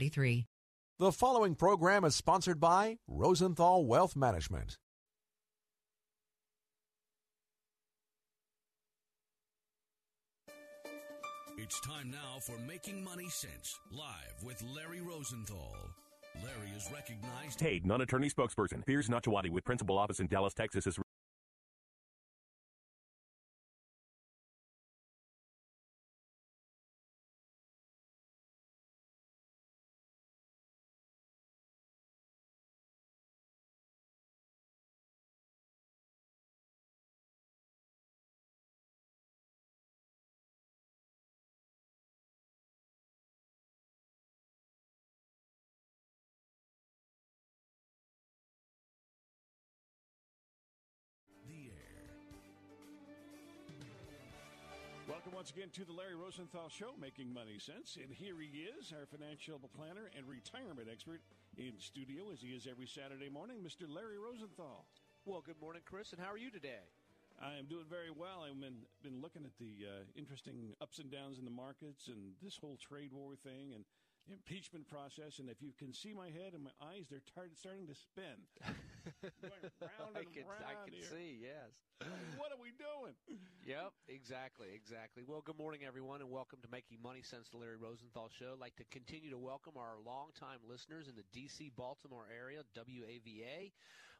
93. The following program is sponsored by Rosenthal Wealth Management. It's time now for Making Money Sense, live with Larry Rosenthal. Larry is recognized. Paid non attorney spokesperson. Piers Nachawati with principal office in Dallas, Texas is. Once again to the Larry Rosenthal Show, Making Money Sense. And here he is, our financial planner and retirement expert in studio, as he is every Saturday morning, Mr. Larry Rosenthal. Well, good morning, Chris, and how are you today? I am doing very well. I've been, been looking at the uh, interesting ups and downs in the markets and this whole trade war thing and impeachment process. And if you can see my head and my eyes, they're tar- starting to spin. Going round I and can, I can here. see, yes. What are we doing? Yep, exactly, exactly. Well, good morning, everyone, and welcome to Making Money Sense, the Larry Rosenthal Show. I'd like to continue to welcome our longtime listeners in the D.C. Baltimore area, WAVA.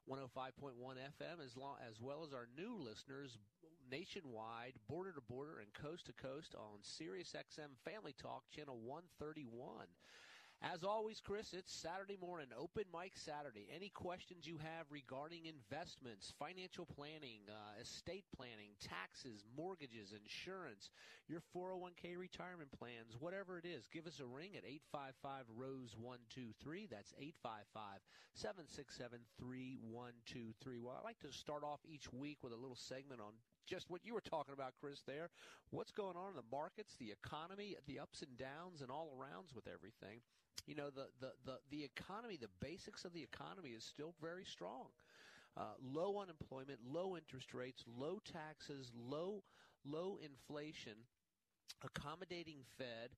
105.1 FM, as, long, as well as our new listeners nationwide, border to border, and coast to coast on SiriusXM Family Talk, channel 131. As always, Chris, it's Saturday morning, open mic Saturday. Any questions you have regarding investments, financial planning, uh, estate planning, taxes, mortgages, insurance, your 401k retirement plans, whatever it is, give us a ring at 855 Rose 123. That's 855 767 3123. Well, I like to start off each week with a little segment on just what you were talking about, Chris, there. What's going on in the markets, the economy, the ups and downs, and all arounds with everything. You know, the, the, the, the economy, the basics of the economy is still very strong. Uh, low unemployment, low interest rates, low taxes, low low inflation, accommodating Fed,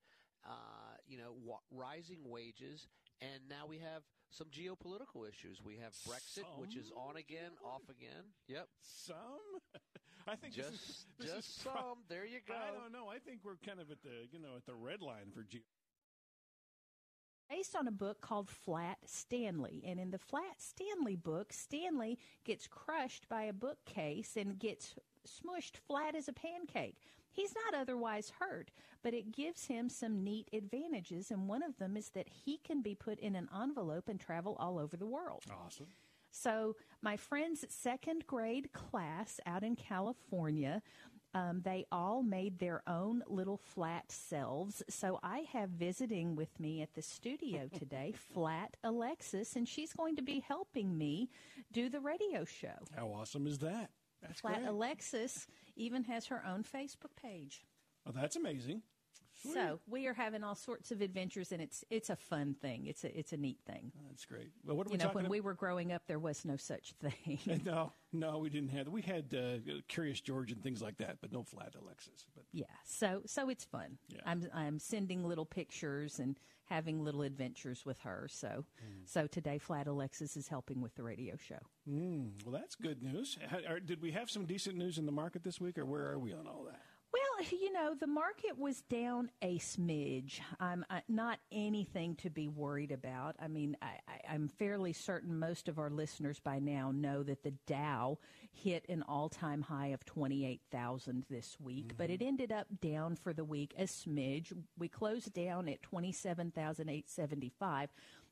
uh, you know, wa- rising wages, and now we have some geopolitical issues. We have Brexit, which is on again, off again. Yep. Some? I think this Just is, this just is pro- some. There you go. I don't know. I think we're kind of at the you know at the red line for G. based on a book called Flat Stanley. And in the Flat Stanley book, Stanley gets crushed by a bookcase and gets smushed flat as a pancake. He's not otherwise hurt, but it gives him some neat advantages. And one of them is that he can be put in an envelope and travel all over the world. Awesome. So, my friend's second grade class out in California, um, they all made their own little flat selves. So, I have visiting with me at the studio today Flat Alexis, and she's going to be helping me do the radio show. How awesome is that? That's Flat great. Alexis even has her own Facebook page. Oh, that's amazing. So we are having all sorts of adventures, and it's it's a fun thing. It's a it's a neat thing. That's great. Well, what are You we know, when about? we were growing up, there was no such thing. no, no, we didn't have. We had uh, Curious George and things like that, but no flat Alexis. But Yeah, so so it's fun. Yeah. I'm I'm sending little pictures and having little adventures with her. So so today, Flat Alexis is helping with the radio show. mm, well, that's good news. Ha- are- did we have some decent news in the market this week, or where are we on all that? Well, you know, the market was down a smidge. I'm I, not anything to be worried about. I mean, I, I'm fairly certain most of our listeners by now know that the Dow hit an all-time high of 28,000 this week, but mm-hmm. it ended up down for the week a smidge. We closed down at 27,875.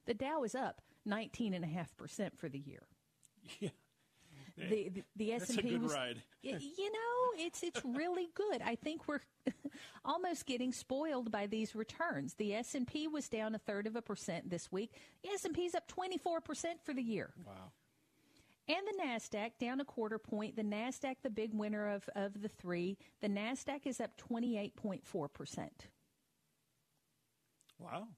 The Dow is up 19.5% for the year. Yeah. The the, the S&P was ride. You know it's it's really good i think we're almost getting spoiled by these returns the s&p was down a third of a percent this week the s&p's up 24% for the year Wow. and the nasdaq down a quarter point the nasdaq the big winner of, of the three the nasdaq is up 28.4% Wow.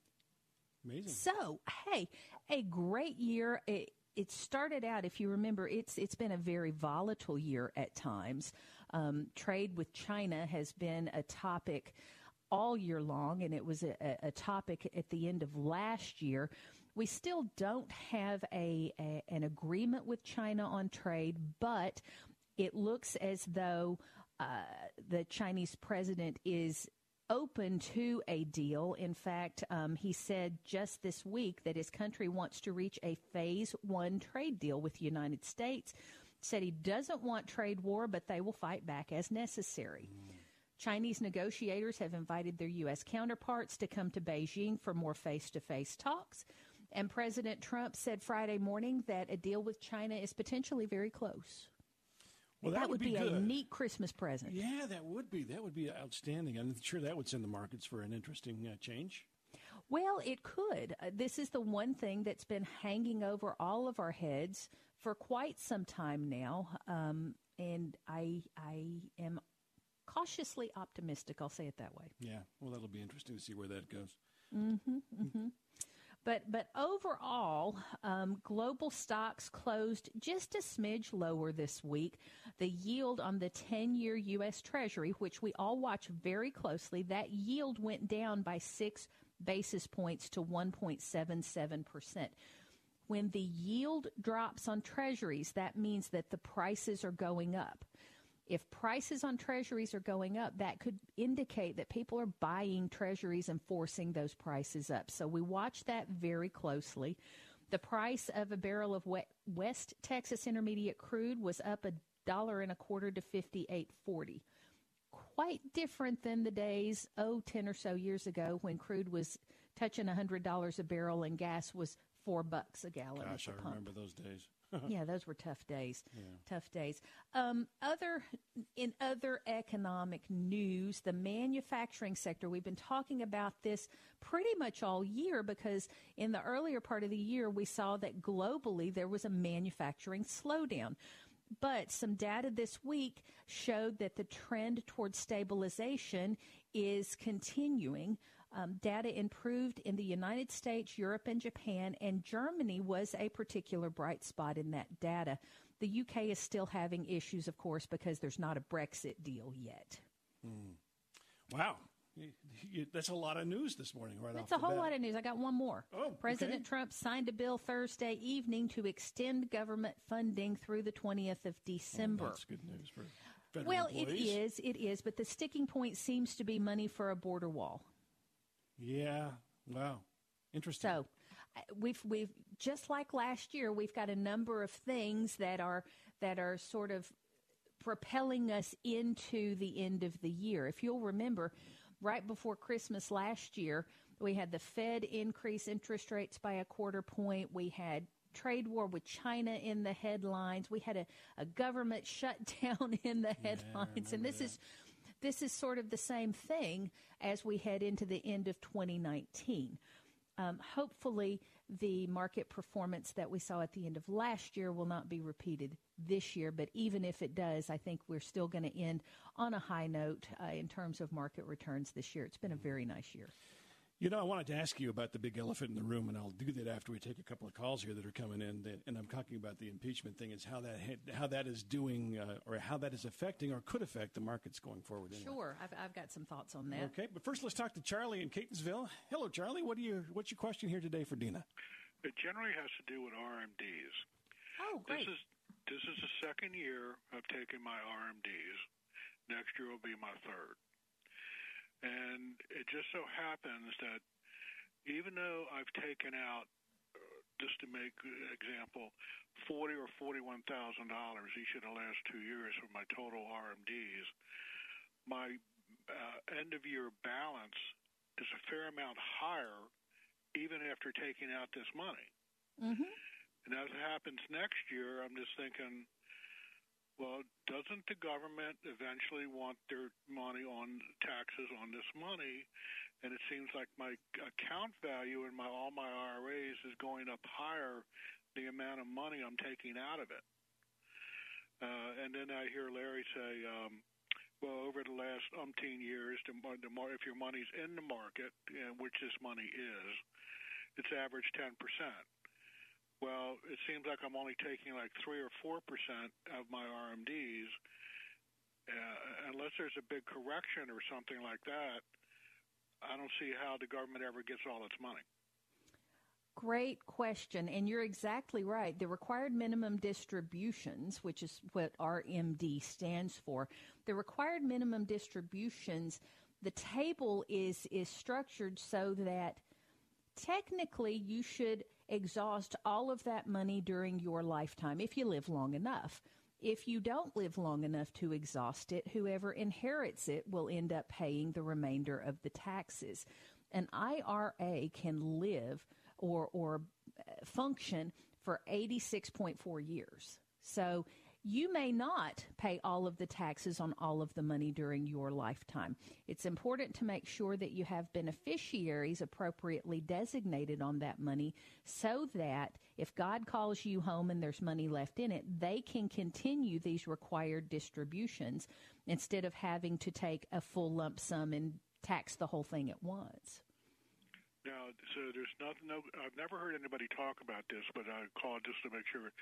Amazing. So, hey, a great year. It, it started out, if you remember, it's it's been a very volatile year at times. Um, trade with China has been a topic all year long, and it was a, a- topic at the end of last year. We still don't have a, a an agreement with China on trade, but it looks as though uh, the Chinese president is open to a deal. In fact, um, he said just this week that his country wants to reach a phase one trade deal with the United States. Said he doesn't want trade war, but they will fight back as necessary. Chinese negotiators have invited their U.S. counterparts to come to Beijing for more face to face talks. And President Trump said Friday morning that a deal with China is potentially very close. Well, that, would be, good. a neat Christmas present. Yeah, that would be. That would be outstanding. I'm sure that would send the markets for an interesting uh, change. Well, it could. Uh, this is the one thing that's been hanging over all of our heads for quite some time now, um, and I I am cautiously optimistic. I'll say it that way. Yeah. Well, that'll be interesting to see where that goes. Mm-hmm, mm-hmm. But but overall, um, global stocks closed just a smidge lower this week. The yield on the 10-year U.S. Treasury, which we all watch very closely, that yield went down by six basis points to 1.77 percent. When the yield drops on treasuries, that means that the prices are going up. If prices on treasuries are going up, that could indicate that people are buying treasuries and forcing those prices up. So we watch that very closely. The price of a barrel of West Texas Intermediate crude was up a dollar and a quarter to 58.40. Quite different than the days, oh, 10 or so years ago when crude was touching $100 a barrel and gas was four bucks a gallon. Gosh, at I pump. remember those days. yeah, those were tough days. Tough days. Um, other in other economic news, the manufacturing sector. We've been talking about this pretty much all year because in the earlier part of the year we saw that globally there was a manufacturing slowdown. But some data this week showed that the trend towards stabilization is continuing. Um, data improved in the United States, Europe, and Japan, and Germany was a particular bright spot in that data. The UK is still having issues, of course, because there's not a Brexit deal yet. Wow. You- you- That's a lot of news this morning, right That's a whole bat. lot of news. I got one more. Oh, President okay. Trump signed a bill Thursday evening to extend government funding through the 20th of December. Oh, That's good news for federal well, employees. it is. It is. But the sticking point seems to be money for a border wall. Yeah. Wow. Interesting. So we've we've just like last year, we've got a number of things that are that are sort of propelling us into the end of the year. If you'll remember, right before Christmas last year, we had the Fed increase interest rates by a quarter point. We had trade war with China in the headlines. We had a, a government shutdown in the headlines. and this is this is sort of the same thing as we head into the end of 2019. Um, hopefully, the market performance that we saw at the end of last year will not be repeated this year. But even if it does, I think we're still going to end on a high note uh, in terms of market returns this year. It's been a very nice year. You know, I wanted to ask you about the big elephant in the room, and I'll do that after we take a couple of calls here that are coming in. That, and I'm talking about the impeachment thing. Is how that how that is doing, uh, or how that is affecting, or could affect the markets going forward. anyway. Sure, I've, I've got some thoughts on that. Okay, but first let's talk to Charlie in Catonsville. Hello, Charlie. What do you? What's your question here today for Dina? It generally has to do with RMDs. Oh, great. This is this is the second year of taking my RMDs. Next year will be my third. And it just so happens that even though I've taken out, uh, just to make an example, forty or forty-one thousand dollars each of the last two years for my total RMDs, my uh, end-of-year balance is a fair amount higher, even after taking out this money. Mm-hmm. And as it happens next year, I'm just thinking, Well, doesn't the government eventually want their money on taxes on this money? And it seems like my account value in my all my IRAs is going up higher the amount of money I'm taking out of it. Uh, and then I hear Larry say, um, well, over the last umpteen years, the, the more, if your money's in the market, know, which this money is, it's averaged 10%. Well, it seems like I'm only taking like 3 or 4% of my RMDs. Uh, unless there's a big correction or something like that, I don't see how the government ever gets all its money. Great question. And you're exactly right. The required minimum distributions, which is what RMD stands for, the required minimum distributions, the table is, is structured so that technically you should exhaust all of that money during your lifetime if you live long enough. If you don't live long enough to exhaust it, whoever inherits it will end up paying the remainder of the taxes. An IRA can live or, or uh, function for 86.4 years. So you may not pay all of the taxes on all of the money during your lifetime. It's important to make sure that you have beneficiaries appropriately designated on that money so that if God calls you home and there's money left in it, they can continue these required distributions instead of having to take a full lump sum and tax the whole thing at once. Now, so there's nothing. No, I've never heard anybody talk about this, but I called just to make sure.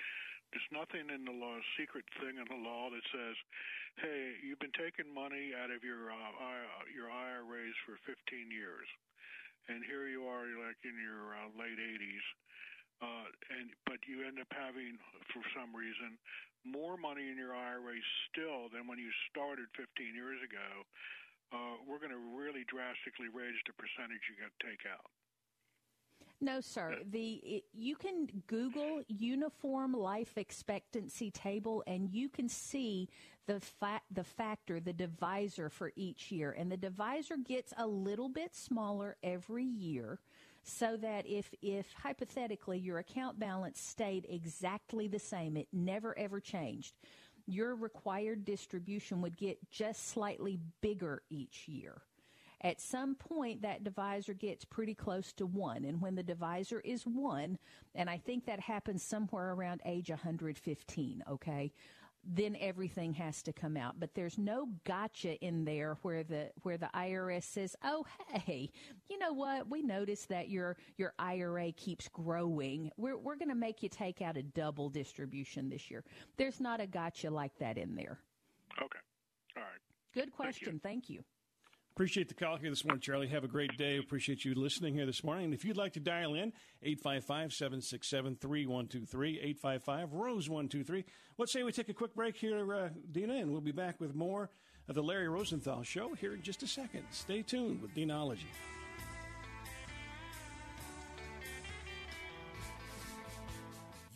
There's nothing in the law, secret thing in the law that says, "Hey, you've been taking money out of your uh, your IRAs for 15 years, and here you are, like in your uh, late 80s, uh, and but you end up having, for some reason, more money in your IRA still than when you started 15 years ago." uh, we're going to really drastically raise the percentage you got to take out. No, sir. Uh, the it, you can Google uniform life expectancy table, and you can see the fa- the factor, the divisor for each year, and the divisor gets a little bit smaller every year, so that if if hypothetically your account balance stayed exactly the same, it never ever changed your required distribution would get just slightly bigger each year. At some point, that divisor gets pretty close to one. And when the divisor is one, and I think that happens somewhere around age 115, okay? then everything has to come out. But there's no gotcha in there where the where the IRS says, "Oh, hey, you know what? We noticed that your your IRA keeps growing. We're we're going to make you take out a double distribution this year." There's not a gotcha like that in there. Okay. All right. Good question. Thank you. Thank you. Appreciate the call here this morning, Charlie. Have a great day. Appreciate you listening here this morning. And if you'd like to dial in, 855 767 3123, 855 Rose 123. Let's say we take a quick break here, uh, Dina, and we'll be back with more of the Larry Rosenthal Show here in just a second. Stay tuned with Deanology.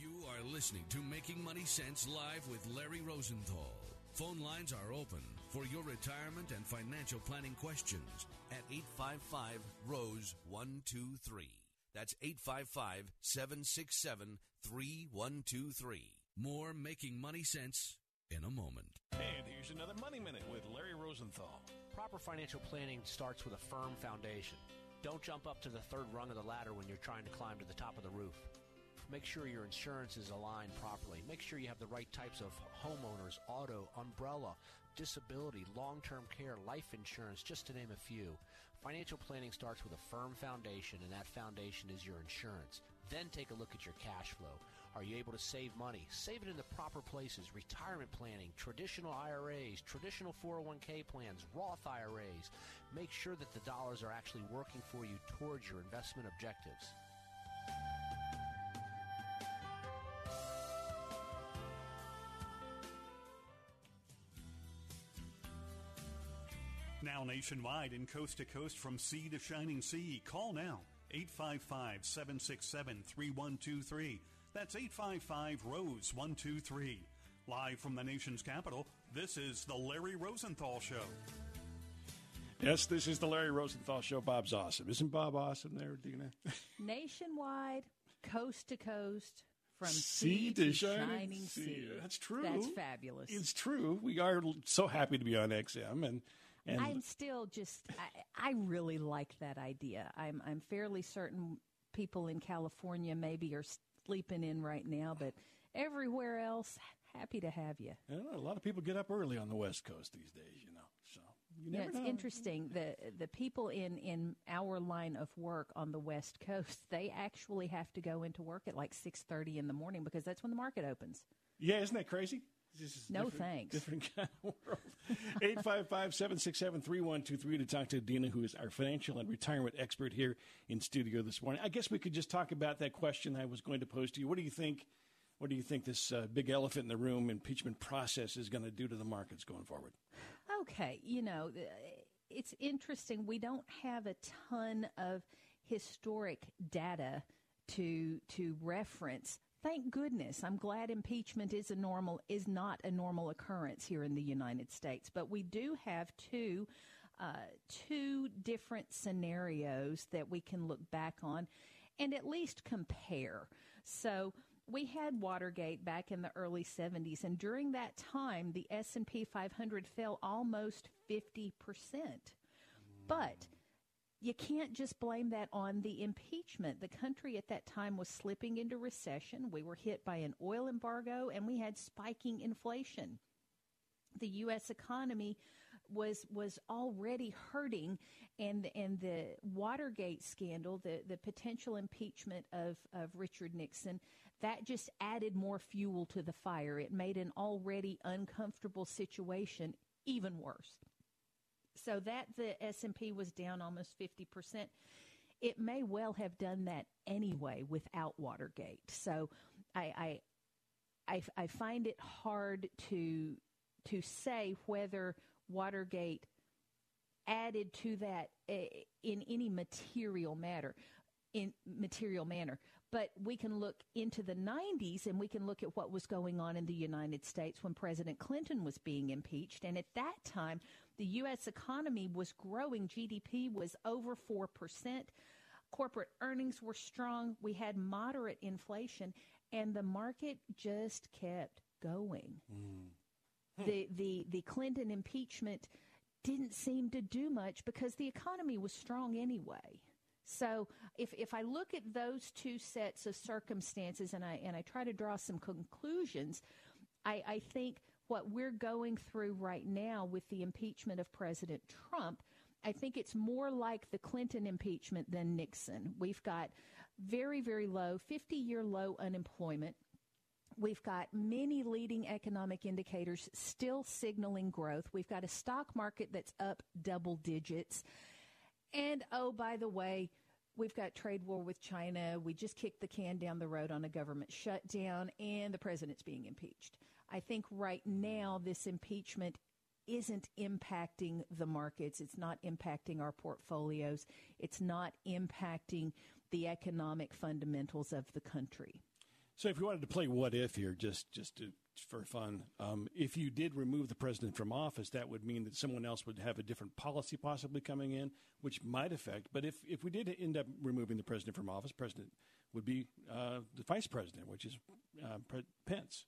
You are listening to Making Money Sense live with Larry Rosenthal. Phone lines are open for your retirement and financial planning questions at 855 Rose 123. That's 855 767 3123. More Making Money Sense in a moment. And here's another Money Minute with Larry Rosenthal. Proper financial planning starts with a firm foundation. Don't jump up to the third rung of the ladder when you're trying to climb to the top of the roof. Make sure your insurance is aligned properly. Make sure you have the right types of homeowners, auto, umbrella, disability, long term care, life insurance, just to name a few. Financial planning starts with a firm foundation, and that foundation is your insurance. Then take a look at your cash flow. Are you able to save money? Save it in the proper places. Retirement planning, traditional IRAs, traditional 401k plans, Roth IRAs. Make sure that the dollars are actually working for you towards your investment objectives. Now nationwide and coast to coast from sea to shining sea. Call now 855 767 3123. That's 855 Rose 123. Live from the nation's capital, this is The Larry Rosenthal Show. Yes, this is The Larry Rosenthal Show. Bob's awesome. Isn't Bob awesome there, Dina? Nationwide, coast to coast, From sea, to, shining, sea. sea. That's true. That's fabulous. It's true. We are so happy to be on XM, and and I'm still just. I, I really like that idea. I'm I'm fairly certain people in California maybe are sleeping in right now, but everywhere else, happy to have you. Know, a lot of people get up early on the West Coast these days, you know. So you yeah, it's know. interesting. The the people in in our line of work on the West Coast, they actually have to go into work at like six thirty in the morning because that's when the market opens. Yeah, isn't that crazy? This is No different- thanks. Different kind of world. 855-767-3123 to talk to Dina, who is our financial and retirement expert here in studio this morning. I guess we could just talk about that question I was going to pose to you. What do you think? What do you think this uh, big elephant in the room impeachment process is going to do to the markets going forward? Okay, you know, it's interesting. We don't have a ton of historic data to to reference. Thank goodness. I'm glad impeachment is a normal is not a normal occurrence here in the United States, but we do have two uh, two different scenarios that we can look back on and at least compare. So we had Watergate back in the early 70s and during that time the S&P 500 fell almost 50%. But you can't just blame that on the impeachment. The country at that time was slipping into recession. We were hit by an oil embargo and we had spiking inflation. The US economy was was already hurting and and the Watergate scandal, the the potential impeachment of of Richard Nixon, that just added more fuel to the fire. It made an already uncomfortable situation even worse. So that the S&P was down almost 50%. It may well have done that anyway without Watergate. So I I I, I find it hard to to say whether Watergate added to that eh, in any material matter in material manner but we can look into the 90s and we can look at what was going on in the United States when President Clinton was being impeached. And at that time the US economy was growing. GDP was over 4% corporate earnings were strong. We had moderate inflation and the market just kept going. Hmm. The the the Clinton impeachment didn't seem to do much because the economy was strong anyway. So if if I look at those two sets of circumstances and I and I try to draw some conclusions, I, I think what we're going through right now with the impeachment of President Trump, I think it's more like the Clinton impeachment than Nixon. We've got very, very low, 50 year low unemployment. We've got many leading economic indicators still signaling growth. We've got a stock market that's up double digits. And oh, by the way, we've got trade war with China. We just kicked the can down the road on a government shutdown, and the president's being impeached. I think right now this impeachment isn't impacting the markets. It's not impacting our portfolios. It's not impacting the economic fundamentals of the country. So, if you wanted to play what if here, just just to, for fun, um, if you did remove the president from office, that would mean that someone else would have a different policy possibly coming in, which might affect. But if if we did end up removing the president from office, president would be uh, the vice president, which is uh, Pre- Pence.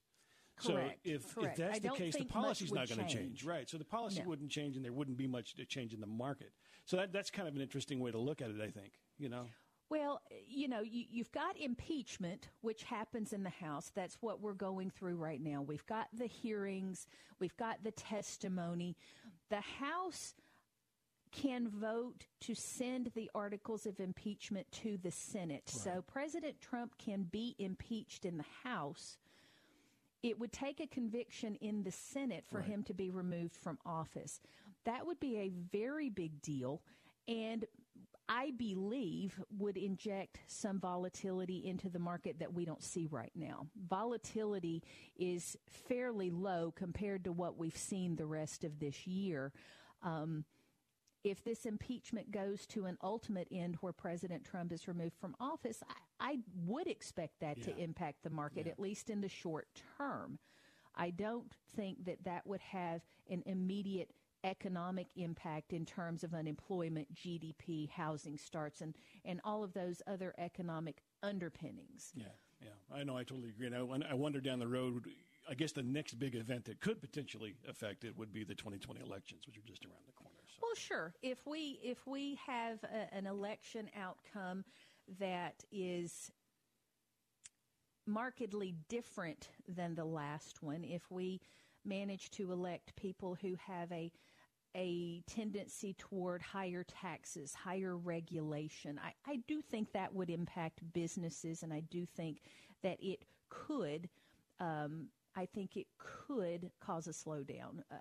Correct, So if, correct. if that's I the case, the policy's not going to change, right? So the policy No. wouldn't change, and there wouldn't be much to change in the market. So that that's kind of an interesting way to look at it. I think you know. Well, you know, you, you've got impeachment, which happens in the House. That's what we're going through right now. We've got the hearings, we've got the testimony. The House can vote to send the articles of impeachment to the Senate. So President Trump can be impeached in the House. It would take a conviction in the Senate for him to be removed from office. That would be a very big deal. And I believe would inject some volatility into the market that we don't see right now. Volatility is fairly low compared to what we've seen the rest of this year. Um, if this impeachment goes to an ultimate end where President Trump is removed from office, I, I would expect that to impact the market, at least in the short term. I don't think that that would have an immediate economic impact in terms of unemployment, GDP, housing starts, and, and all of those other economic underpinnings. Yeah, yeah. I know, I totally agree. And I, I wonder down the road, I guess the next big event that could potentially affect it would be the 2020 elections, which are just around the corner. So. Well, sure. If we if we have a, an election outcome that is markedly different than the last one, if we manage to elect people who have a a tendency toward higher taxes, higher regulation. I, I do think that would impact businesses, and I do think that it could um, I think it could cause a slowdown. Uh,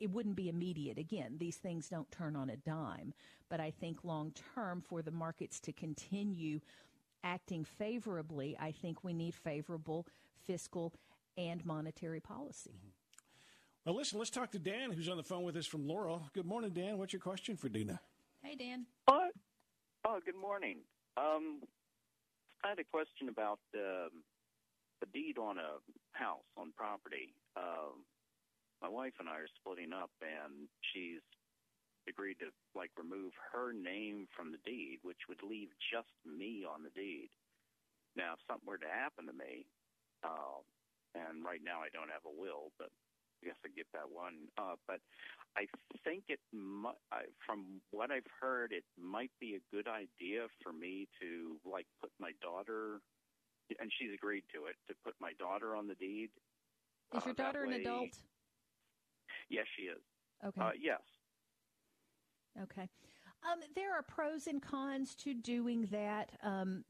it wouldn't be immediate. Again, these things don't turn on a dime, but I think long term for the markets to continue acting favorably, I think we need favorable fiscal and monetary policy. Mm-hmm. Well, listen, let's talk to Dan, who's on the phone with us from Laurel. Good morning, Dan. What's your question for Dina? Hey, Dan. Oh, oh good morning. Um, I had a question about um, a deed on a house on property. Um, my wife and I are splitting up, and she's agreed to like remove her name from the deed, which would leave just me on the deed. Now, if something were to happen to me, uh, and right now I don't have a will, but Guess I get that one. Uh, but I think it, mu- I, from what I've heard, it might be a good idea for me to like put my daughter and she's agreed to it to put my daughter on the deed. Is your uh, daughter an adult? Yes, she is. Okay. Uh, yes. Okay. Um, there are pros and cons to doing that. Um,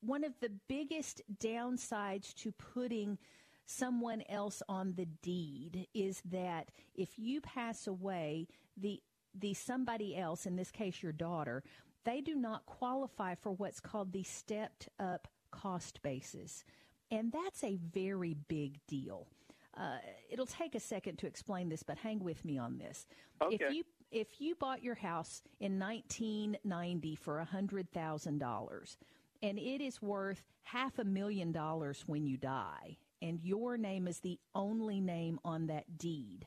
one of the biggest downsides to putting someone else on the deed is that if you pass away, the the somebody else, in this case your daughter, they do not qualify for what's called the stepped up cost basis. And that's a very big deal. Uh, it'll take a second to explain this, but hang with me on this. Okay. If you if you bought your house in 1990 for $100,000 and it is worth half a million dollars when you die and your name is the only name on that deed,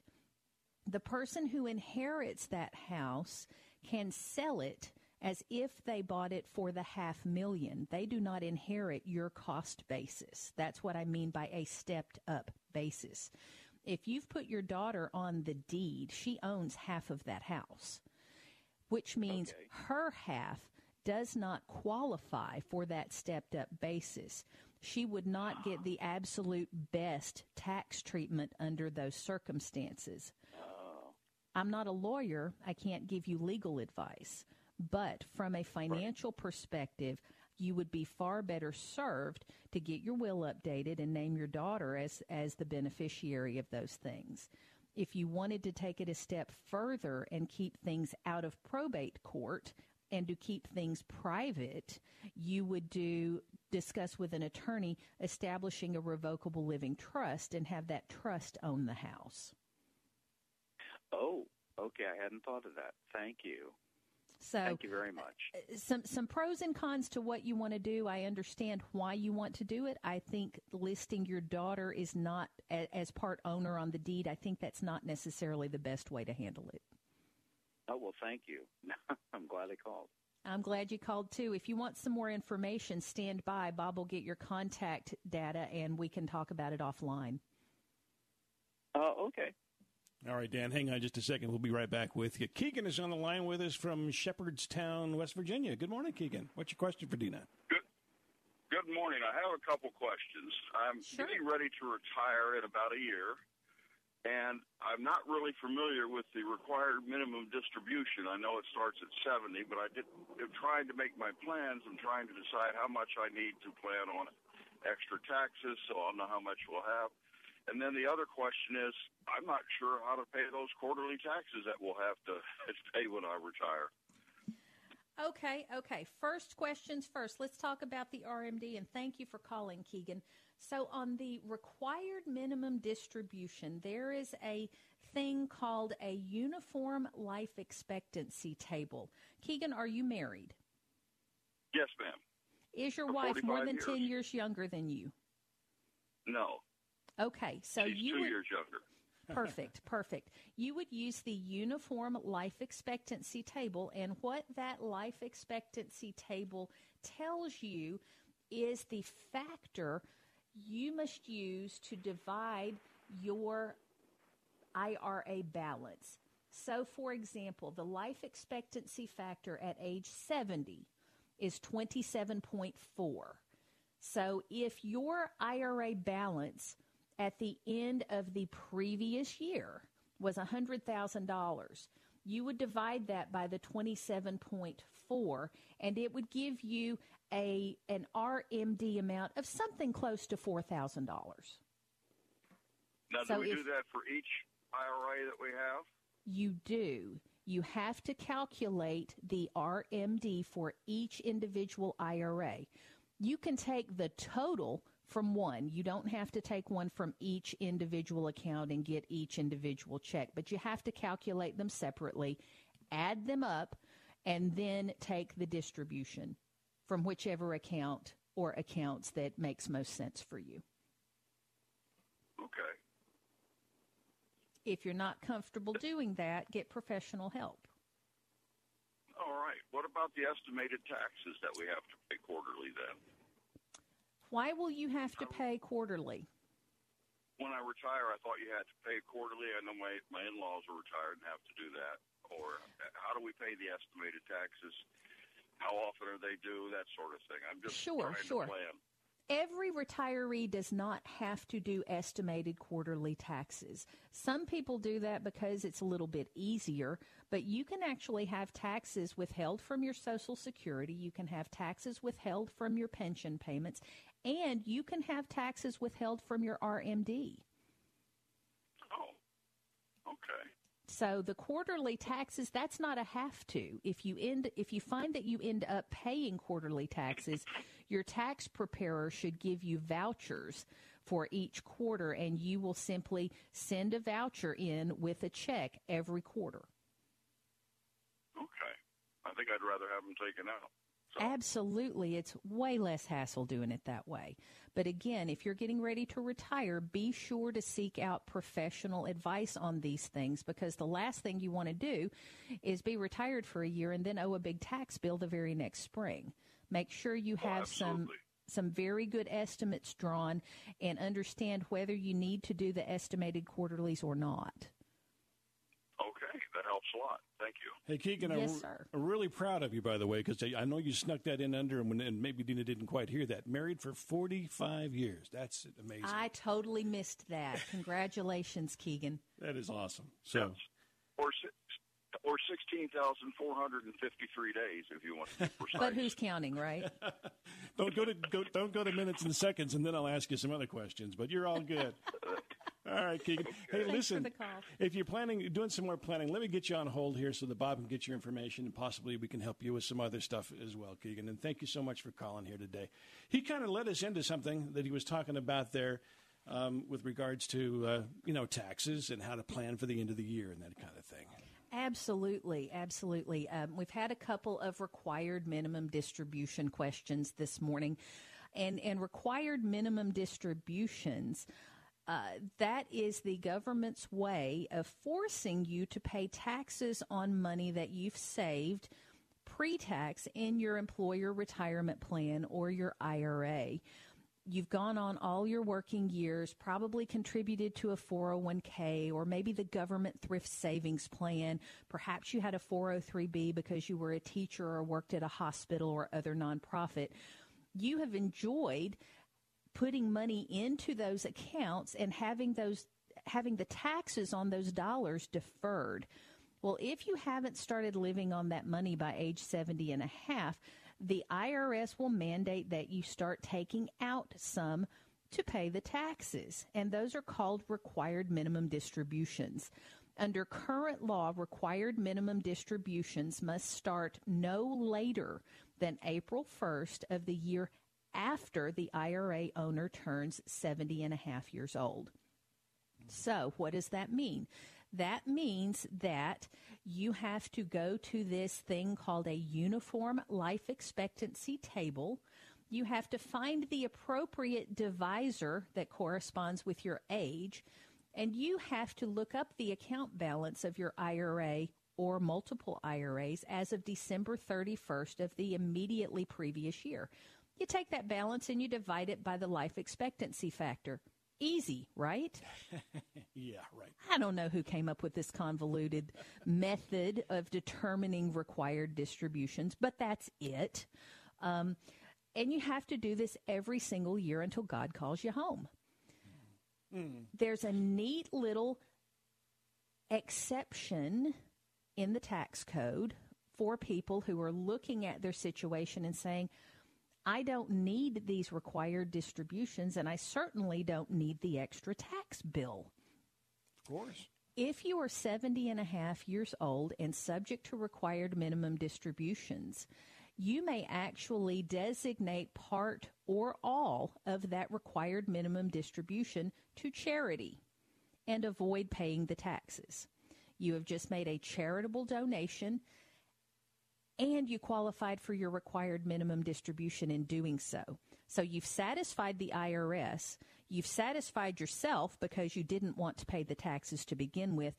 the person who inherits that house can sell it as if they bought it for the half million. They do not inherit your cost basis. That's what I mean by a stepped up basis. If you've put your daughter on the deed, she owns half of that house, which means okay. her half does not qualify for that stepped up basis. She would not get the absolute best tax treatment under those circumstances. Oh. I'm not a lawyer. I can't give you legal advice. But from a financial right. perspective, you would be far better served to get your will updated and name your daughter as, as the beneficiary of those things. If you wanted to take it a step further and keep things out of probate court and to keep things private, you would do discuss with an attorney establishing a revocable living trust and have that trust own the house. Oh, okay. I hadn't thought of that. Thank you. So thank you very much. Uh, some some pros and cons to what you want to do. I understand why you want to do it. I think listing your daughter is not a, as part owner on the deed. I think that's not necessarily the best way to handle it. Oh well, thank you. I'm glad I called. I'm glad you called too. If you want some more information, stand by. Bob will get your contact data and we can talk about it offline. Uh, okay. All right, Dan, hang on just a second. We'll be right back with you. Keegan is on the line with us from Shepherdstown, West Virginia. Good morning, Keegan. What's your question for Dina? Good. Good morning. I have a couple questions. I'm sure. getting ready to retire in about a year, and I'm not really familiar with the required minimum distribution. I know it starts at 70, but I did, am trying to make my plans. I'm trying to decide how much I need to plan on extra taxes, so I'll know how much we'll have. And then the other question is, I'm not sure how to pay those quarterly taxes that we'll have to pay when I retire. Okay, okay. First questions first. Let's talk about the RMD, and thank you for calling, Keegan. So, on the required minimum distribution, there is a thing called a uniform life expectancy table. Keegan, are you married? Yes, ma'am. Is your For wife more than years. 10 years younger than you? No. Okay, so She's you two would, years younger. Perfect, perfect. You would use the uniform life expectancy table, and what that life expectancy table tells you is the factor you must use to divide your IRA balance. So, for example, the life expectancy factor at age 70 is 27.4. So, if your IRA balance at the end of the previous year was $100,000, you would divide that by the 27.4 and it would give you a an RMD amount of something close to $4,000. Now, So do we if- do that for each IRA that we have? You do. You have to calculate the RMD for each individual IRA. You can take the total from one. You don't have to take one from each individual account and get each individual check, but you have to calculate them separately, add them up, and then take the distribution from whichever account or accounts that makes most sense for you. Okay. If you're not comfortable doing that, get professional help. All right. What about the estimated taxes that we have to pay quarterly then? Why will you have to pay quarterly? When I retire, I thought you had to pay quarterly. I know my, my in-laws are retired and have to do that. Or how do we pay the estimated taxes? How often are they due? That sort of thing. I'm just Sure, trying sure. to plan. Every retiree does not have to do estimated quarterly taxes. Some people do that because it's a little bit easier, but you can actually have taxes withheld from your Social Security. You can have taxes withheld from your pension payments, and you can have taxes withheld from your RMD. Oh, okay. So the quarterly taxes, that's not a have to. If you end if you find that you end up paying quarterly taxes, your tax preparer should give you vouchers for each quarter and you will simply send a voucher in with a check every quarter. Okay. I think I'd rather have them taken out. Absolutely. It's way less hassle doing it that way. But again, if you're getting ready to retire, be sure to seek out professional advice on these things because the last thing you want to do is be retired for a year and then owe a big tax bill the very next spring. Make sure you oh, have some some very good estimates drawn and understand whether you need to do the estimated quarterlies or not. Okay. That helps a lot. Thank you. Hey, Keegan, Yes, I'm, sir. I'm really proud of you, by the way, because I know you snuck that in under, and, when- and maybe Dina didn't quite hear that. Married for 45 years. That's amazing. I totally missed that. Congratulations, Keegan. that is awesome. So, Or or sixteen thousand four hundred and fifty-three days, if you want to be precise. But who's counting, right? don't go to go, don't go to minutes and seconds, and then I'll ask you some other questions. But you're all good. All right, Keegan. Hey, Thanks for listen. the call. If you're planning, doing some more planning, let me get you on hold here so that Bob can get your information, and possibly we can help you with some other stuff as well, Keegan. And thank you so much for calling here today. He kind of led us into something that he was talking about there, um, with regards to uh, you know taxes and how to plan for the end of the year and that kind of thing. Absolutely, absolutely. Um, we've had a couple of required minimum distribution questions this morning, and and required minimum distributions. Uh, that is the government's way of forcing you to pay taxes on money that you've saved pre-tax in your employer retirement plan or your IRA you've gone on all your working years, probably contributed to a 401k or maybe the government thrift savings plan. Perhaps you had a 403b because you were a teacher or worked at a hospital or other nonprofit. You have enjoyed putting money into those accounts and having those having the taxes on those dollars deferred. Well, if you haven't started living on that money by age 70 and a half, the IRS will mandate that you start taking out some to pay the taxes, and those are called required minimum distributions. Under current law, required minimum distributions must start no later than April 1st of the year after the IRA owner turns 70 and a half years old. So, what does that mean? That means that you have to go to this thing called a uniform life expectancy table. You have to find the appropriate divisor that corresponds with your age. And you have to look up the account balance of your IRA or multiple IRAs as of December 31st of the immediately previous year. You take that balance and you divide it by the life expectancy factor. Easy, right? yeah, right. I don't know who came up with this convoluted method of determining required distributions, but that's it. Um, and you have to do this every single year until God calls you home. Mm. There's a neat little exception in the tax code for people who are looking at their situation and saying, I don't need these required distributions, and I certainly don't need the extra tax bill. Of course. If you are 70 and a half years old and subject to required minimum distributions, you may actually designate part or all of that required minimum distribution to charity and avoid paying the taxes. You have just made a charitable donation and you qualified for your required minimum distribution in doing so. So you've satisfied the IRS, you've satisfied yourself because you didn't want to pay the taxes to begin with,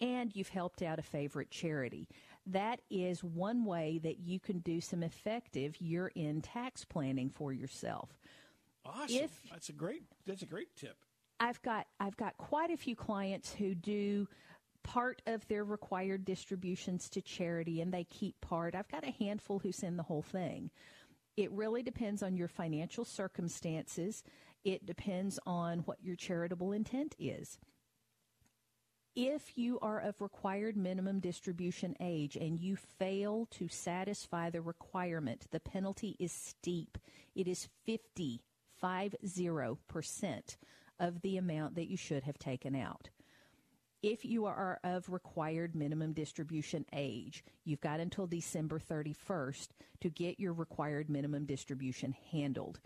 and you've helped out a favorite charity. That is one way that you can do some effective year-end tax planning for yourself. Awesome. If, that's a great that's a great tip. I've got I've got quite a few clients who do part of their required distributions to charity and they keep part. I've got a handful who send the whole thing. It really depends on your financial circumstances. It depends on what your charitable intent is. If you are of required minimum distribution age and you fail to satisfy the requirement, the penalty is steep. It is 50, 50% of the amount that you should have taken out if you are of required minimum distribution age, you've got until December 31st to get your required minimum distribution handled.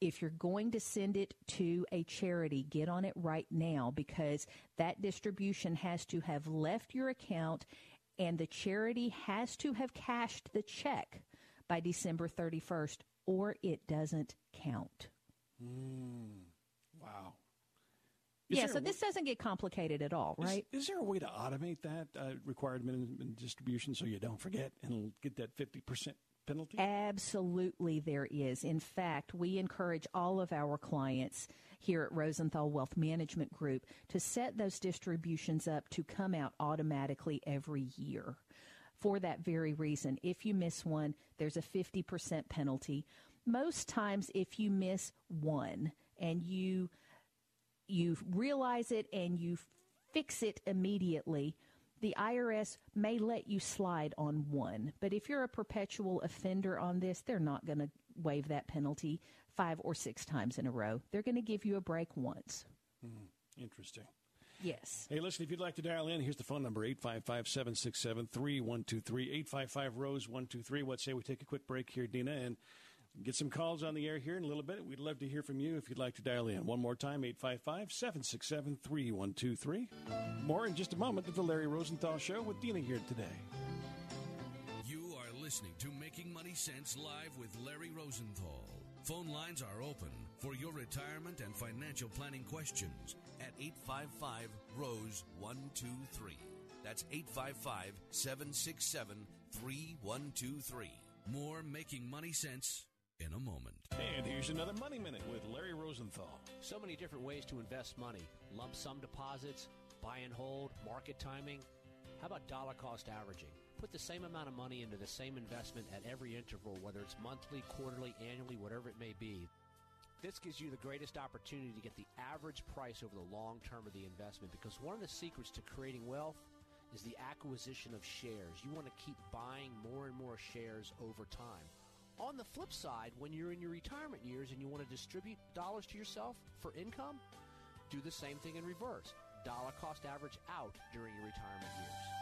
If you're going to send it to a charity, get on it right now because that distribution has to have left your account and the charity has to have cashed the check by December 31st or it doesn't count. Mm. Is yeah, so this doesn't get complicated at all, right? Is, is there a way to automate that uh, required minimum distribution so you don't forget and get that 50% penalty? Absolutely, there is. In fact, we encourage all of our clients here at Rosenthal Wealth Management Group to set those distributions up to come out automatically every year. For that very reason, if you miss one, there's a 50% penalty. Most times, if you miss one and you you realize it and you fix it immediately, the IRS may let you slide on one. But if you're a perpetual offender on this, they're not going to waive that penalty five or six times in a row. They're going to give you a break once. Mm, interesting. Yes. Hey, listen, if you'd like to dial in, here's the phone number 855 767 3123. 855 Rose 123. What say we take a quick break here, Dina, and Get some calls on the air here in a little bit. We'd love to hear from you if you'd like to dial in. One more time, 855 767 3123. More in just a moment of the Larry Rosenthal Show with Dina here today. You are listening to Making Money Sense live with Larry Rosenthal. Phone lines are open for your retirement and financial planning questions at 855 Rose 123. That's 855 767 3123. More Making Money Sense in a moment. And here's another Money Minute with Larry Rosenthal. So many different ways to invest money lump sum deposits, buy and hold, market timing. How about dollar cost averaging? Put the same amount of money into the same investment at every interval, whether it's monthly, quarterly, annually, whatever it may be. This gives you the greatest opportunity to get the average price over the long term of the investment because one of the secrets to creating wealth is the acquisition of shares. You want to keep buying more and more shares over time. On the flip side, when you're in your retirement years and you want to distribute dollars to yourself for income, do the same thing in reverse. Dollar cost average out during your retirement years.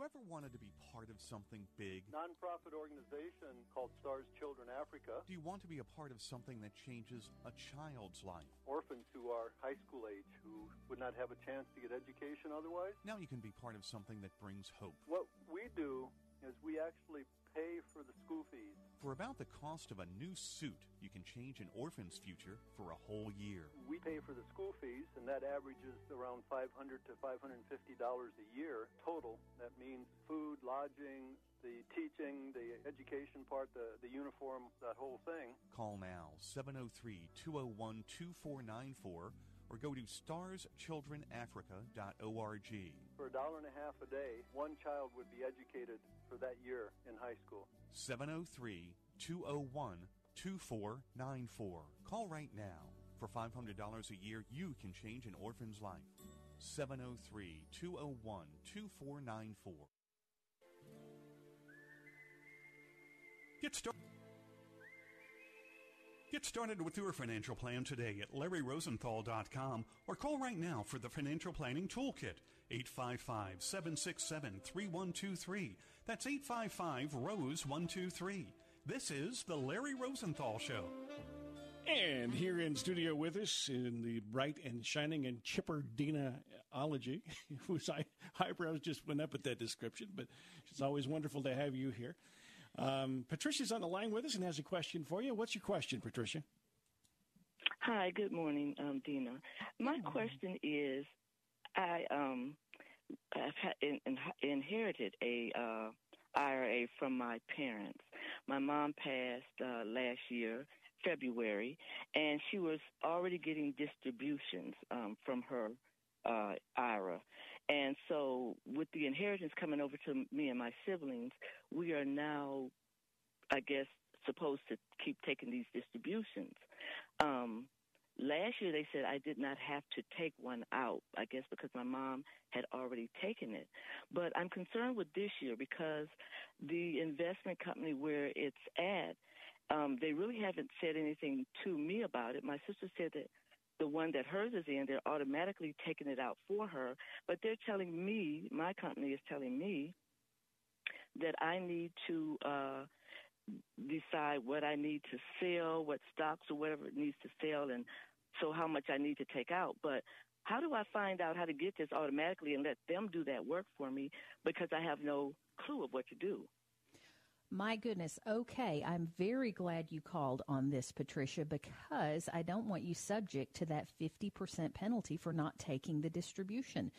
You ever wanted to be part of something big? Nonprofit organization called Stars Children Africa. Do you want to be a part of something that changes a child's life? Orphans who are high school age who would not have a chance to get education otherwise. Now you can be part of something that brings hope. What we do is we actually pay for the school fees. For about the cost of a new suit, you can change an orphan's future for a whole year. We pay for the school fees, and that averages around $500 to 550 dollars a year total. That means food, lodging, the teaching, the education part, the, the uniform, that whole thing. Call now 703 201 2494 or go to starschildrenafrica.org. For a dollar and a half a day, one child would be educated for that year in high school. 703 201 2494. Call right now. For $500 a year, you can change an orphan's life. 703 201 2494. Get started. Get started with your financial plan today at LarryRosenthal.com or call right now for the Financial Planning Toolkit. 855-767-3123. That's 855-ROSE-123. This is the Larry Rosenthal Show. And here in studio with us in the bright and shining and chipper Dina-ology, whose eyebrows just went up at that description, but it's always wonderful to have you here. Um, Patricia's on the line with us and has a question for you. What's your question, Patricia? Hi, good morning, um, Dina. My question is, I um, in, in, inherited a uh, IRA from my parents. My mom passed uh, last year, February, and she was already getting distributions um, from her uh, IRA. And so, with the inheritance coming over to me and my siblings, we are now, I guess, supposed to keep taking these distributions. Um, last year, they said I did not have to take one out, I guess because my mom had already taken it. But I'm concerned with this year because the investment company where it's at, um, they really haven't said anything to me about it. My sister said that the one that hers is in, they're automatically taking it out for her. But they're telling me, my company is telling me, that I need to uh, decide what I need to sell, what stocks or whatever it needs to sell, and so how much I need to take out. But how do I find out how to get this automatically and let them do that work for me because I have no clue of what to do? My goodness. Okay. I'm very glad you called on this, Patricia, because I don't want you subject to that 50% penalty for not taking the distribution.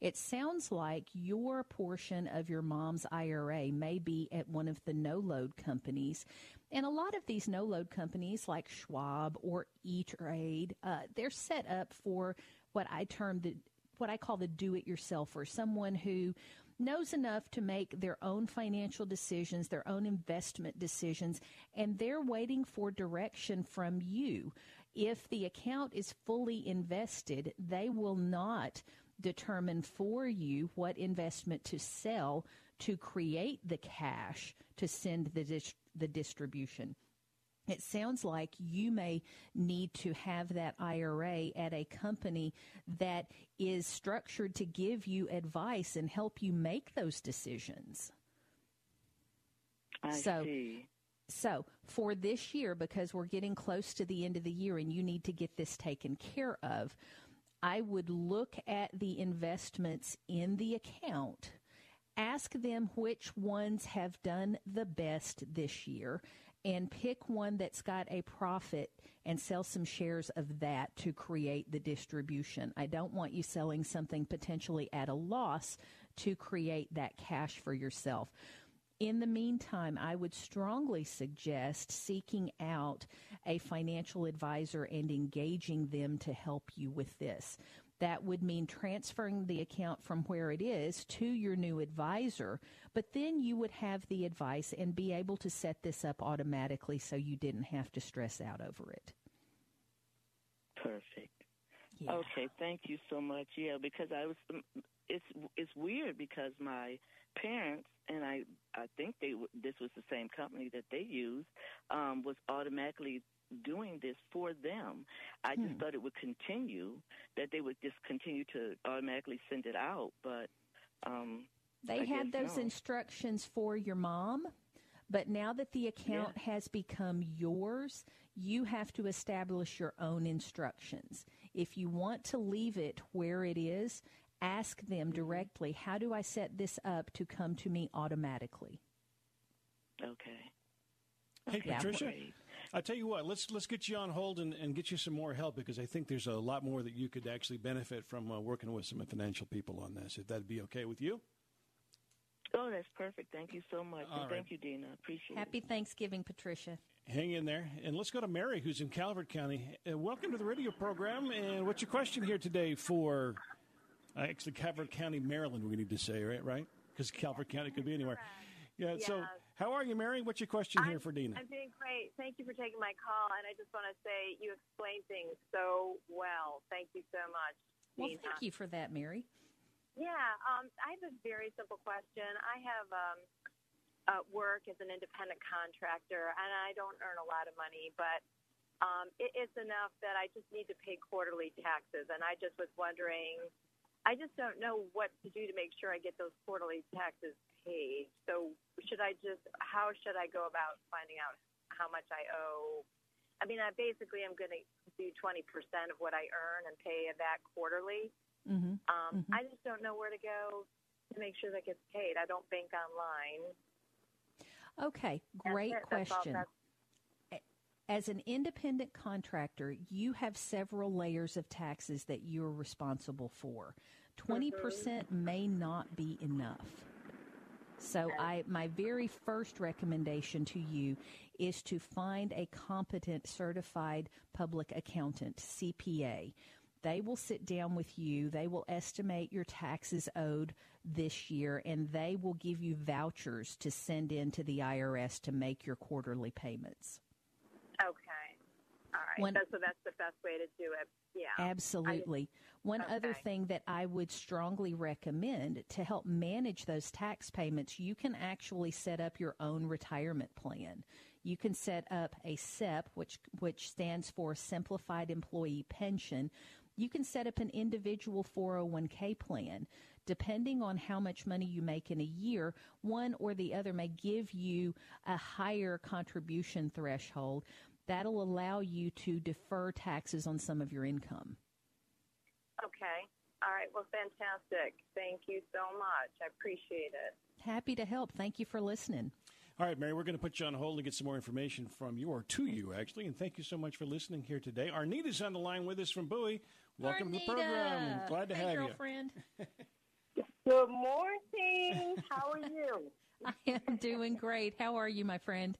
It sounds like your portion of your mom's IRA may be at one of the no load companies. And a lot of these no load companies like Schwab or E Trade, uh, they're set up for what I term the what I call the do it yourselfer, someone who knows enough to make their own financial decisions, their own investment decisions, and they're waiting for direction from you. If the account is fully invested, they will not determine for you what investment to sell to create the cash to send the, dis- the distribution it sounds like you may need to have that IRA at a company that is structured to give you advice and help you make those decisions. I so, see. So, for this year, because we're getting close to the end of the year and you need to get this taken care of, I would look at the investments in the account, ask them which ones have done the best this year, and pick one that's got a profit and sell some shares of that to create the distribution. I don't want you selling something potentially at a loss to create that cash for yourself. In the meantime, I would strongly suggest seeking out a financial advisor and engaging them to help you with this. That would mean transferring the account from where it is to your new advisor, but then you would have the advice and be able to set this up automatically so you didn't have to stress out over it. Perfect. Yeah. Okay, thank you so much. Yeah, because I was um, it's it's weird because my parents and I I think they this was the same company that they used um was automatically doing this for them. I just Hmm. thought it would continue, that they would just continue to automatically send it out, but um They I had guess those no. instructions for your mom, but now that the account has become yours, you have to establish your own instructions. If you want to leave it where it is, ask them directly, how do I set this up to come to me automatically? Okay. Hey, Yeah. Patricia. I tell you what, let's let's get you on hold and, and get you some more help because I think there's a lot more that you could actually benefit from uh, working with some financial people on this. If that'd be okay with you. Oh, that's perfect. Thank you so much. All and right. thank you, Dina. Appreciate it. Happy Thanksgiving, Patricia. Hang in there, and let's go to Mary, who's in Calvert County. Uh, welcome to the radio program. And what's your question here today for uh, actually Calvert County, Maryland? We need to say right, right? Because Calvert County could be anywhere. Yeah. So, Yes. How are you, Mary? What's your question here for Dina? I'm doing great. Thank you for taking my call, and I just want to say you explain things so well. Thank you so much. Well, Dina. thank you for that, Mary. Yeah, um, I have a very simple question. I have um, uh, work as an independent contractor, and I don't earn a lot of money, but um, it, it's enough that I just need to pay quarterly taxes. And I just was wondering, I just don't know what to do to make sure I get those quarterly taxes paid. So should I just, how should I go about finding out how much I owe? I mean, I basically am going to do 20% of what I earn and pay that quarterly. Mm-hmm. Um, I just don't know where to go to make sure that gets paid. I don't bank online. Okay, great. That's question. As an independent contractor, you have several layers of taxes that you're responsible for. 20% may not be enough. So I my very first recommendation to you is to find a competent certified public accountant, CPA. They will sit down with you, they will estimate your taxes owed this year and they will give you vouchers to send in to the IRS to make your quarterly payments. Okay. Right. That's, so that's the best way to do it. Yeah. I- Absolutely. One other thing that I would strongly recommend to help manage those tax payments, you can actually set up your own retirement plan. You can set up a SEP, which which stands for Simplified Employee Pension. You can set up an individual 401k plan. Depending on how much money you make in a year, one or the other may give you a higher contribution threshold. That'll allow you to defer taxes on some of your income. Okay. All right. Well, fantastic. Thank you so much. I appreciate it. Happy to help. Thank you for listening. All right, Mary, we're going to put you on hold and get some more information from you, or to you, actually. And thank you so much for listening here today. Arnita's on the line with us from Bowie. Welcome to the program. Glad to Hey, have girlfriend. Good morning. How are you? I am doing great. How are you, my friend?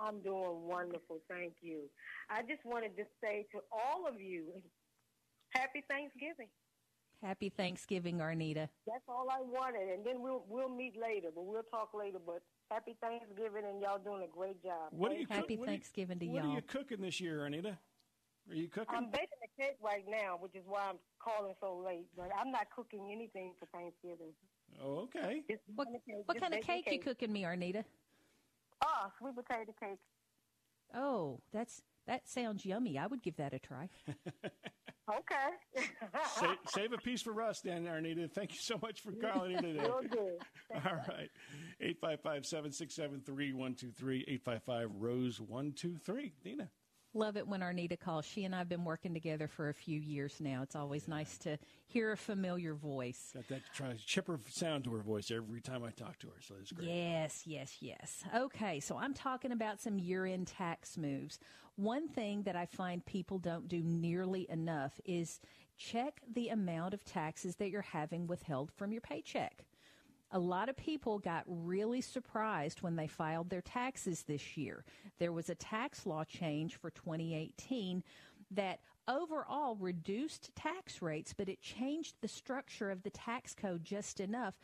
I'm doing wonderful. Thank you. I just wanted to say to all of you, Happy Thanksgiving. Happy Thanksgiving, Arnita. That's all I wanted, and then we'll we'll meet later. But we'll talk later. But Happy Thanksgiving, and y'all doing a great job. What are you Happy cook- what are you- Thanksgiving to y'all. What are you cooking this year, Arnita? Are you cooking? I'm baking a cake right now, which is why I'm calling so late. But I'm not cooking anything for Thanksgiving. oh, okay. Just What, what kind of baking cake you cooking me, Arnita? Oh, sweet potato cake. Oh, that's that sounds yummy. I would give that a try. Okay. save, save a piece for Russ, then, Arnita. Thank you so much for calling in today. Will do. All right. 855 767 3123. 855 Rose 123. Dina. Love it when Arnita calls. She and I have been working together for a few years now. It's always nice to hear a familiar voice. Got that try, chipper sound to her voice every time I talk to her, so that's great. Yes, yes, yes. Okay, so I'm talking about some year end tax moves. One thing that I find people don't do nearly enough is check the amount of taxes that you're having withheld from your paycheck. A lot of people got really surprised when they filed their taxes this year. There was a tax law change for 2018 that overall reduced tax rates, but it changed the structure of the tax code just enough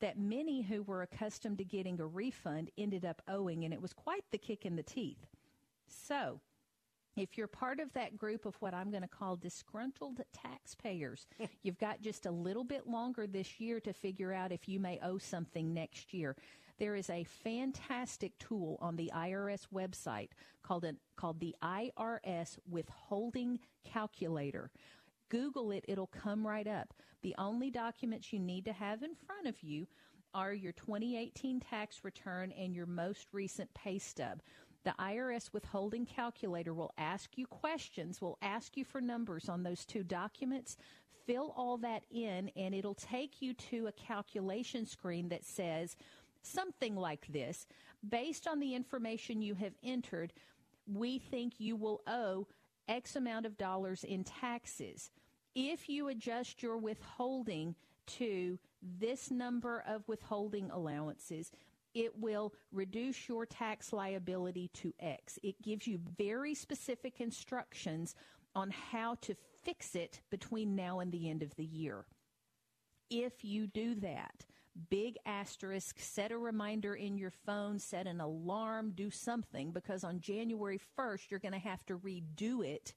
that many who were accustomed to getting a refund ended up owing, and it was quite the kick in the teeth. So, if you're part of that group of what I'm going to call disgruntled taxpayers, you've got just a little bit longer this year to figure out if you may owe something next year. There is a fantastic tool on the IRS website called an, called the IRS withholding calculator. Google it, it'll come right up. The only documents you need to have in front of you are your 2018 tax return and your most recent pay stub. The IRS withholding calculator will ask you questions, will ask you for numbers on those two documents. Fill all that in, and it'll take you to a calculation screen that says, something like this. Based on the information you have entered, we think you will owe X amount of dollars in taxes. If you adjust your withholding to this number of withholding allowances, it will reduce your tax liability to X. It gives you very specific instructions on how to fix it between now and the end of the year. If you do that, big asterisk, set a reminder in your phone, set an alarm, do something, because on January 1st, you're going to have to redo it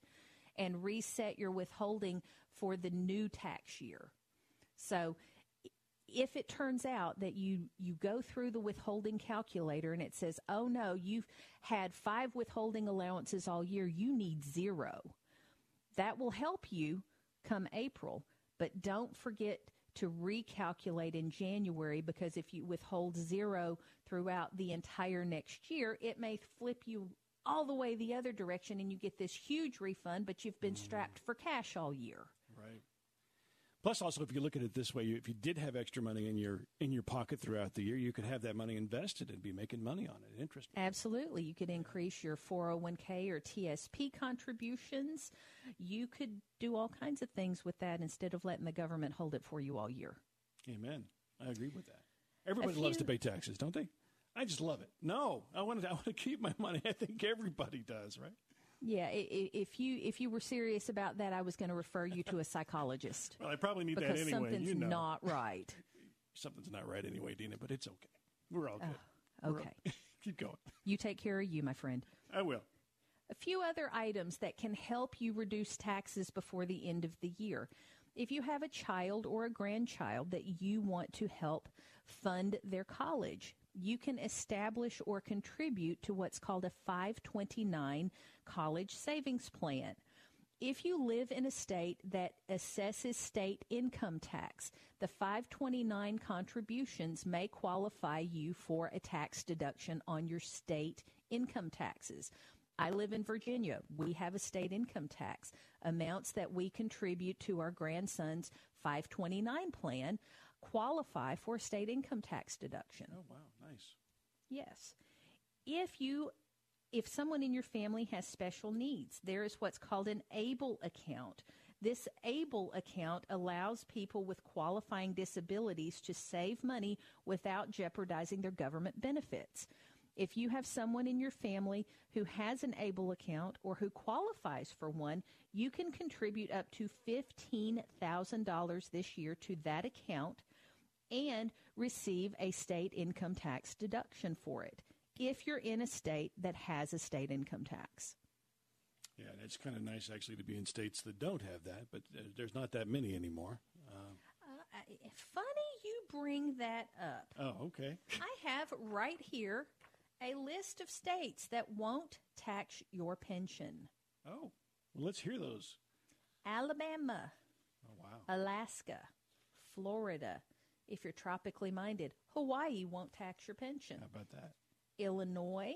and reset your withholding for the new tax year. So if it turns out that you you go through the withholding calculator and it says, "Oh no, you've had 5 withholding allowances all year, you need zero." That will help you come April, but don't forget to recalculate in January because if you withhold zero throughout the entire next year, it may flip you all the way the other direction and you get this huge refund, but you've been strapped for cash all year. Plus, also, if you look at it this way, if you did have extra money in your in your pocket throughout the year, you could have that money invested and be making money on it, interest. Absolutely, you could increase your 401k or TSP contributions. You could do all kinds of things with that instead of letting the government hold it for you all year. Amen. I agree with that. Everybody few, loves to pay taxes, don't they? I just love it. No, I want to. I want to keep my money. I think everybody does, right? Yeah, if you if you were serious about that, I was going to refer you to a psychologist. well, I probably need that anyway. Something's you know. not right. something's not right anyway, Dina. But it's okay. We're all oh, good. Oh, okay, all... keep going. You take care of you, my friend. I will. A few other items that can help you reduce taxes before the end of the year. If you have a child or a grandchild that you want to help fund their college, you can establish or contribute to what's called a 529 college savings plan. If you live in a state that assesses state income tax, the 529 contributions may qualify you for a tax deduction on your state income taxes. I live in Virginia. We have a state income tax. Amounts that we contribute to our grandson's 529 plan qualify for state income tax deduction. Oh, wow. Nice. Yes. If you if someone in your family has special needs, there is what's called an ABLE account. This ABLE account allows people with qualifying disabilities to save money without jeopardizing their government benefits. If you have someone in your family who has an ABLE account or who qualifies for one, you can contribute up to $15,000 this year to that account and receive a state income tax deduction for it if you're in a state that has a state income tax. Yeah, it's kind of nice actually to be in states that don't have that, but there's not that many anymore. Uh, uh, funny you bring that up. Oh, okay. I have right here a list of states that won't tax your pension. Oh, well, let's hear those. Alabama. Oh, wow. Alaska. Florida. If you're tropically minded, Hawaii won't tax your pension. How about that? Illinois,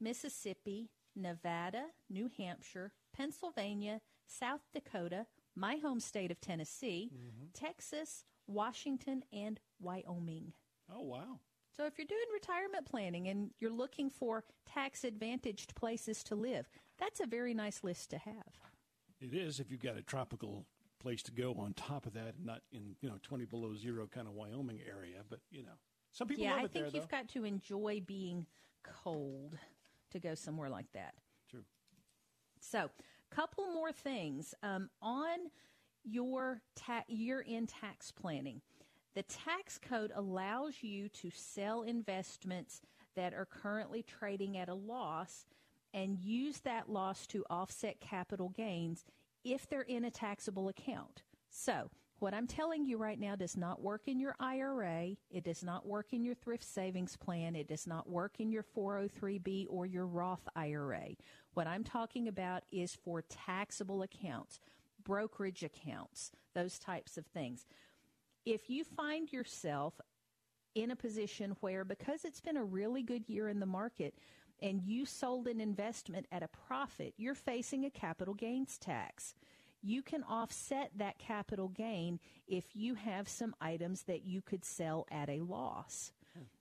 Mississippi, Nevada, New Hampshire, Pennsylvania, South Dakota, my home state of Tennessee, mm-hmm. Texas, Washington, and Wyoming. Oh, wow. So if you're doing retirement planning and you're looking for tax advantaged places to live, that's a very nice list to have. It is if you've got a tropical place to go on top of that, not in, you know, 20 below zero kind of Wyoming area, but, you know. Some people yeah, I think there, you've got to enjoy being cold to go somewhere like that. True. So, couple more things um, on your ta- year-end tax planning. The tax code allows you to sell investments that are currently trading at a loss and use that loss to offset capital gains if they're in a taxable account. So, what I'm telling you right now does not work in your IRA. It does not work in your thrift savings plan. It does not work in your 403B or your Roth IRA. What I'm talking about is for taxable accounts, brokerage accounts, those types of things. If you find yourself in a position where, because it's been a really good year in the market, and you sold an investment at a profit, you're facing a capital gains tax you can offset that capital gain if you have some items that you could sell at a loss.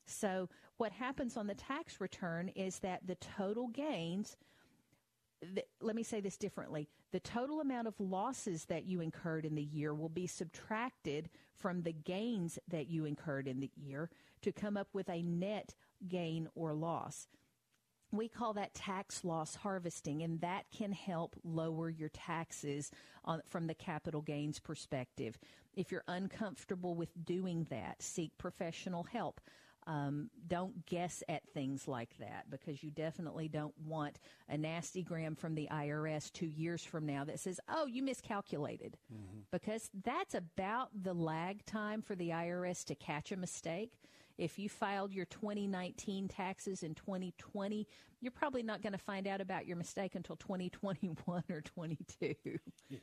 So what happens on the tax return is that the total gains the, let me say this differently. The total amount of losses that you incurred in the year will be subtracted from the gains that you incurred in the year to come up with a net gain or loss. We call that tax loss harvesting, and that can help lower your taxes on, from the capital gains perspective. If you're uncomfortable with doing that, seek professional help. Um, don't guess at things like that because you definitely don't want a nasty gram from the IRS two years from now that says, oh, you miscalculated. Mm-hmm. Because that's about the lag time for the IRS to catch a mistake. If you filed your 2019 taxes in 2020, you're probably not going to find out about your mistake until 2021 or 22. Yeah.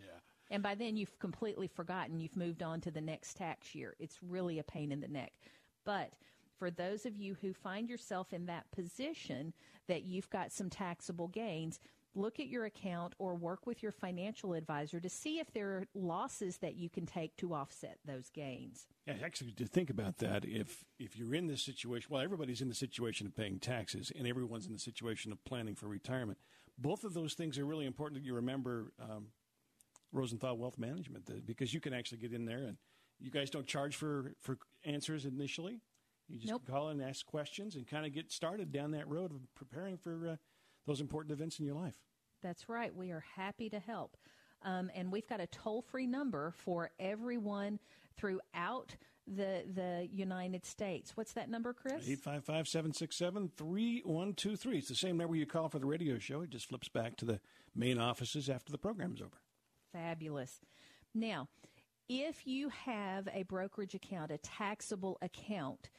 And by then you've completely forgotten. You've moved on to the next tax year. It's really a pain in the neck. But for those of you who find yourself in that position that you've got some taxable gains, look at your account or work with your financial advisor to see if there are losses that you can take to offset those gains. Yeah, actually, to think about that, if if you're in this situation, well, everybody's in the situation of paying taxes, and everyone's in the situation of planning for retirement. Both of those things are really important that you remember. Um, Rosenthal Wealth Management, because you can actually get in there and you guys don't charge for for answers initially. You just nope. call and ask questions and kind of get started down that road of preparing for uh, those important events in your life. That's right. We are happy to help. Um, and we've got a toll free number for everyone throughout the the United States. What's that number, Chris? 855 767 3123. It's the same number you call for the radio show. It just flips back to the main offices after the program is over. Fabulous. Now, if you have a brokerage account, a taxable account,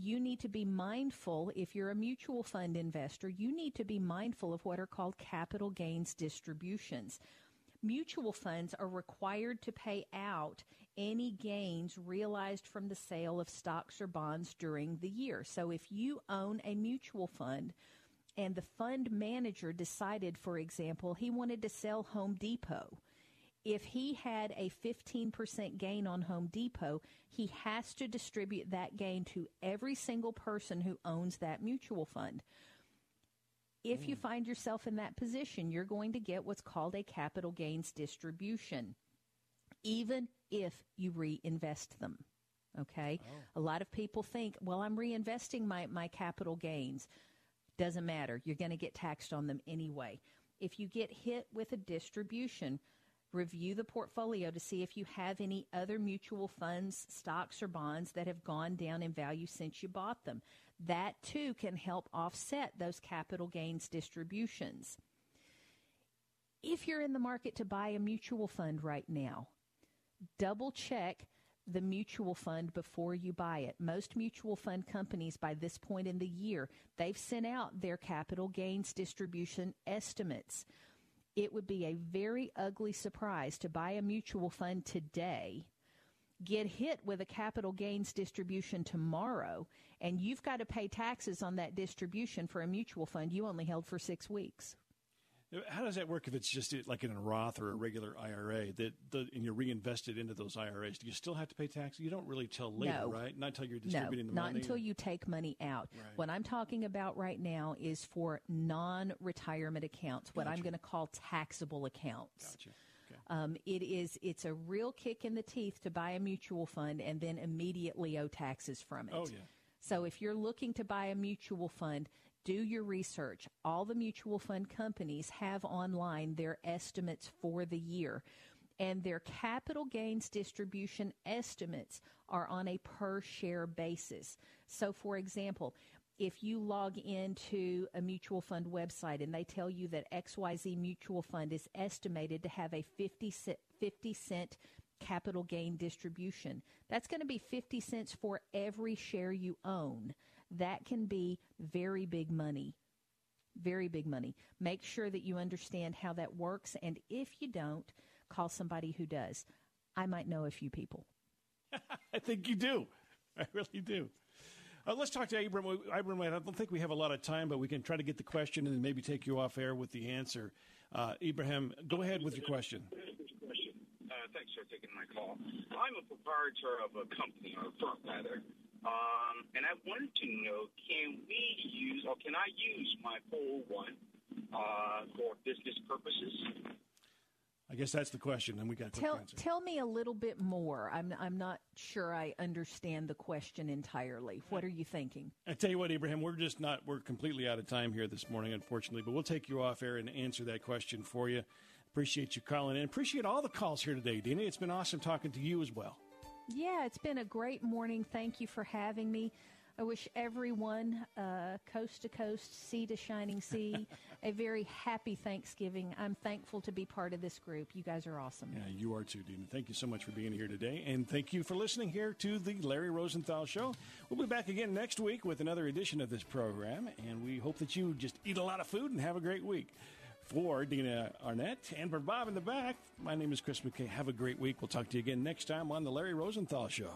you need to be mindful if you're a mutual fund investor, you need to be mindful of what are called capital gains distributions. Mutual funds are required to pay out any gains realized from the sale of stocks or bonds during the year. So if you own a mutual fund and the fund manager decided, for example, he wanted to sell Home Depot, if he had a 15% gain on Home Depot, he has to distribute that gain to every single person who owns that mutual fund. If mm. you find yourself in that position, you're going to get what's called a capital gains distribution, even if you reinvest them. Okay? Oh. A lot of people think, well, I'm reinvesting my, my capital gains. Doesn't matter. You're going to get taxed on them anyway. If you get hit with a distribution, Review the portfolio to see if you have any other mutual funds, stocks, or bonds that have gone down in value since you bought them. That too can help offset those capital gains distributions. If you're in the market to buy a mutual fund right now, double check the mutual fund before you buy it. Most mutual fund companies by this point in the year, they've sent out their capital gains distribution estimates it would be a very ugly surprise to buy a mutual fund today, get hit with a capital gains distribution tomorrow, and you've got to pay taxes on that distribution for a mutual fund you only held for six weeks. How does that work if it's just like in a Roth or a regular IRA that the, and you're reinvested into those IRAs? Do you still have to pay tax? You don't really tell later, no. right? Not until you're distributing no, the money. Not until you take money out. Right. What I'm talking about right now is for non-retirement accounts, what gotcha. I'm going to call taxable accounts. Gotcha. Okay. Um, it is it's a real kick in the teeth to buy a mutual fund and then immediately owe taxes from it. Oh yeah. So if you're looking to buy a mutual fund, do your research. All the mutual fund companies have online their estimates for the year. And their capital gains distribution estimates are on a per share basis. So, for example, if you log into a mutual fund website and they tell you that XYZ mutual fund is estimated to have a 50 cent, 50 cent capital gain distribution, that's going to be 50 cents for every share you own that can be very big money. Very big money. Make sure that you understand how that works. And if you don't, call somebody who does. I might know a few people. I think you do. I really do. Uh, let's talk to Abram. Abram, I don't think we have a lot of time, but we can try to get the question and then maybe take you off air with the answer. Uh, Ibrahim, go ahead with your question. Uh, thanks for taking my call. I'm a proprietor of a company, or a firm rather, Um, and I wanted to know, can we use, or can I use my 401 uh, for business purposes? I guess that's the question, and we got a quick Tell answer. tell me a little bit more. I'm I'm not sure I understand the question entirely. What are you thinking? I tell you what, Abraham, we're just not, we're completely out of time here this morning, unfortunately, but we'll take you off air and answer that question for you. Appreciate you calling and Appreciate all the calls here today, Dina. It's been awesome talking to you as well. Yeah, it's been a great morning. Thank you for having me. I wish everyone, uh, coast to coast, sea to shining sea, a very happy Thanksgiving. I'm thankful to be part of this group. You guys are awesome. Yeah, you are too, Dina. Thank you so much for being here today. And thank you for listening here to the Larry Rosenthal Show. We'll be back again next week with another edition of this program. And we hope that you just eat a lot of food and have a great week. For Dina Arnett and for Bob in the back, my name is Chris McKay. Have a great week. We'll talk to you again next time on the Larry Rosenthal Show.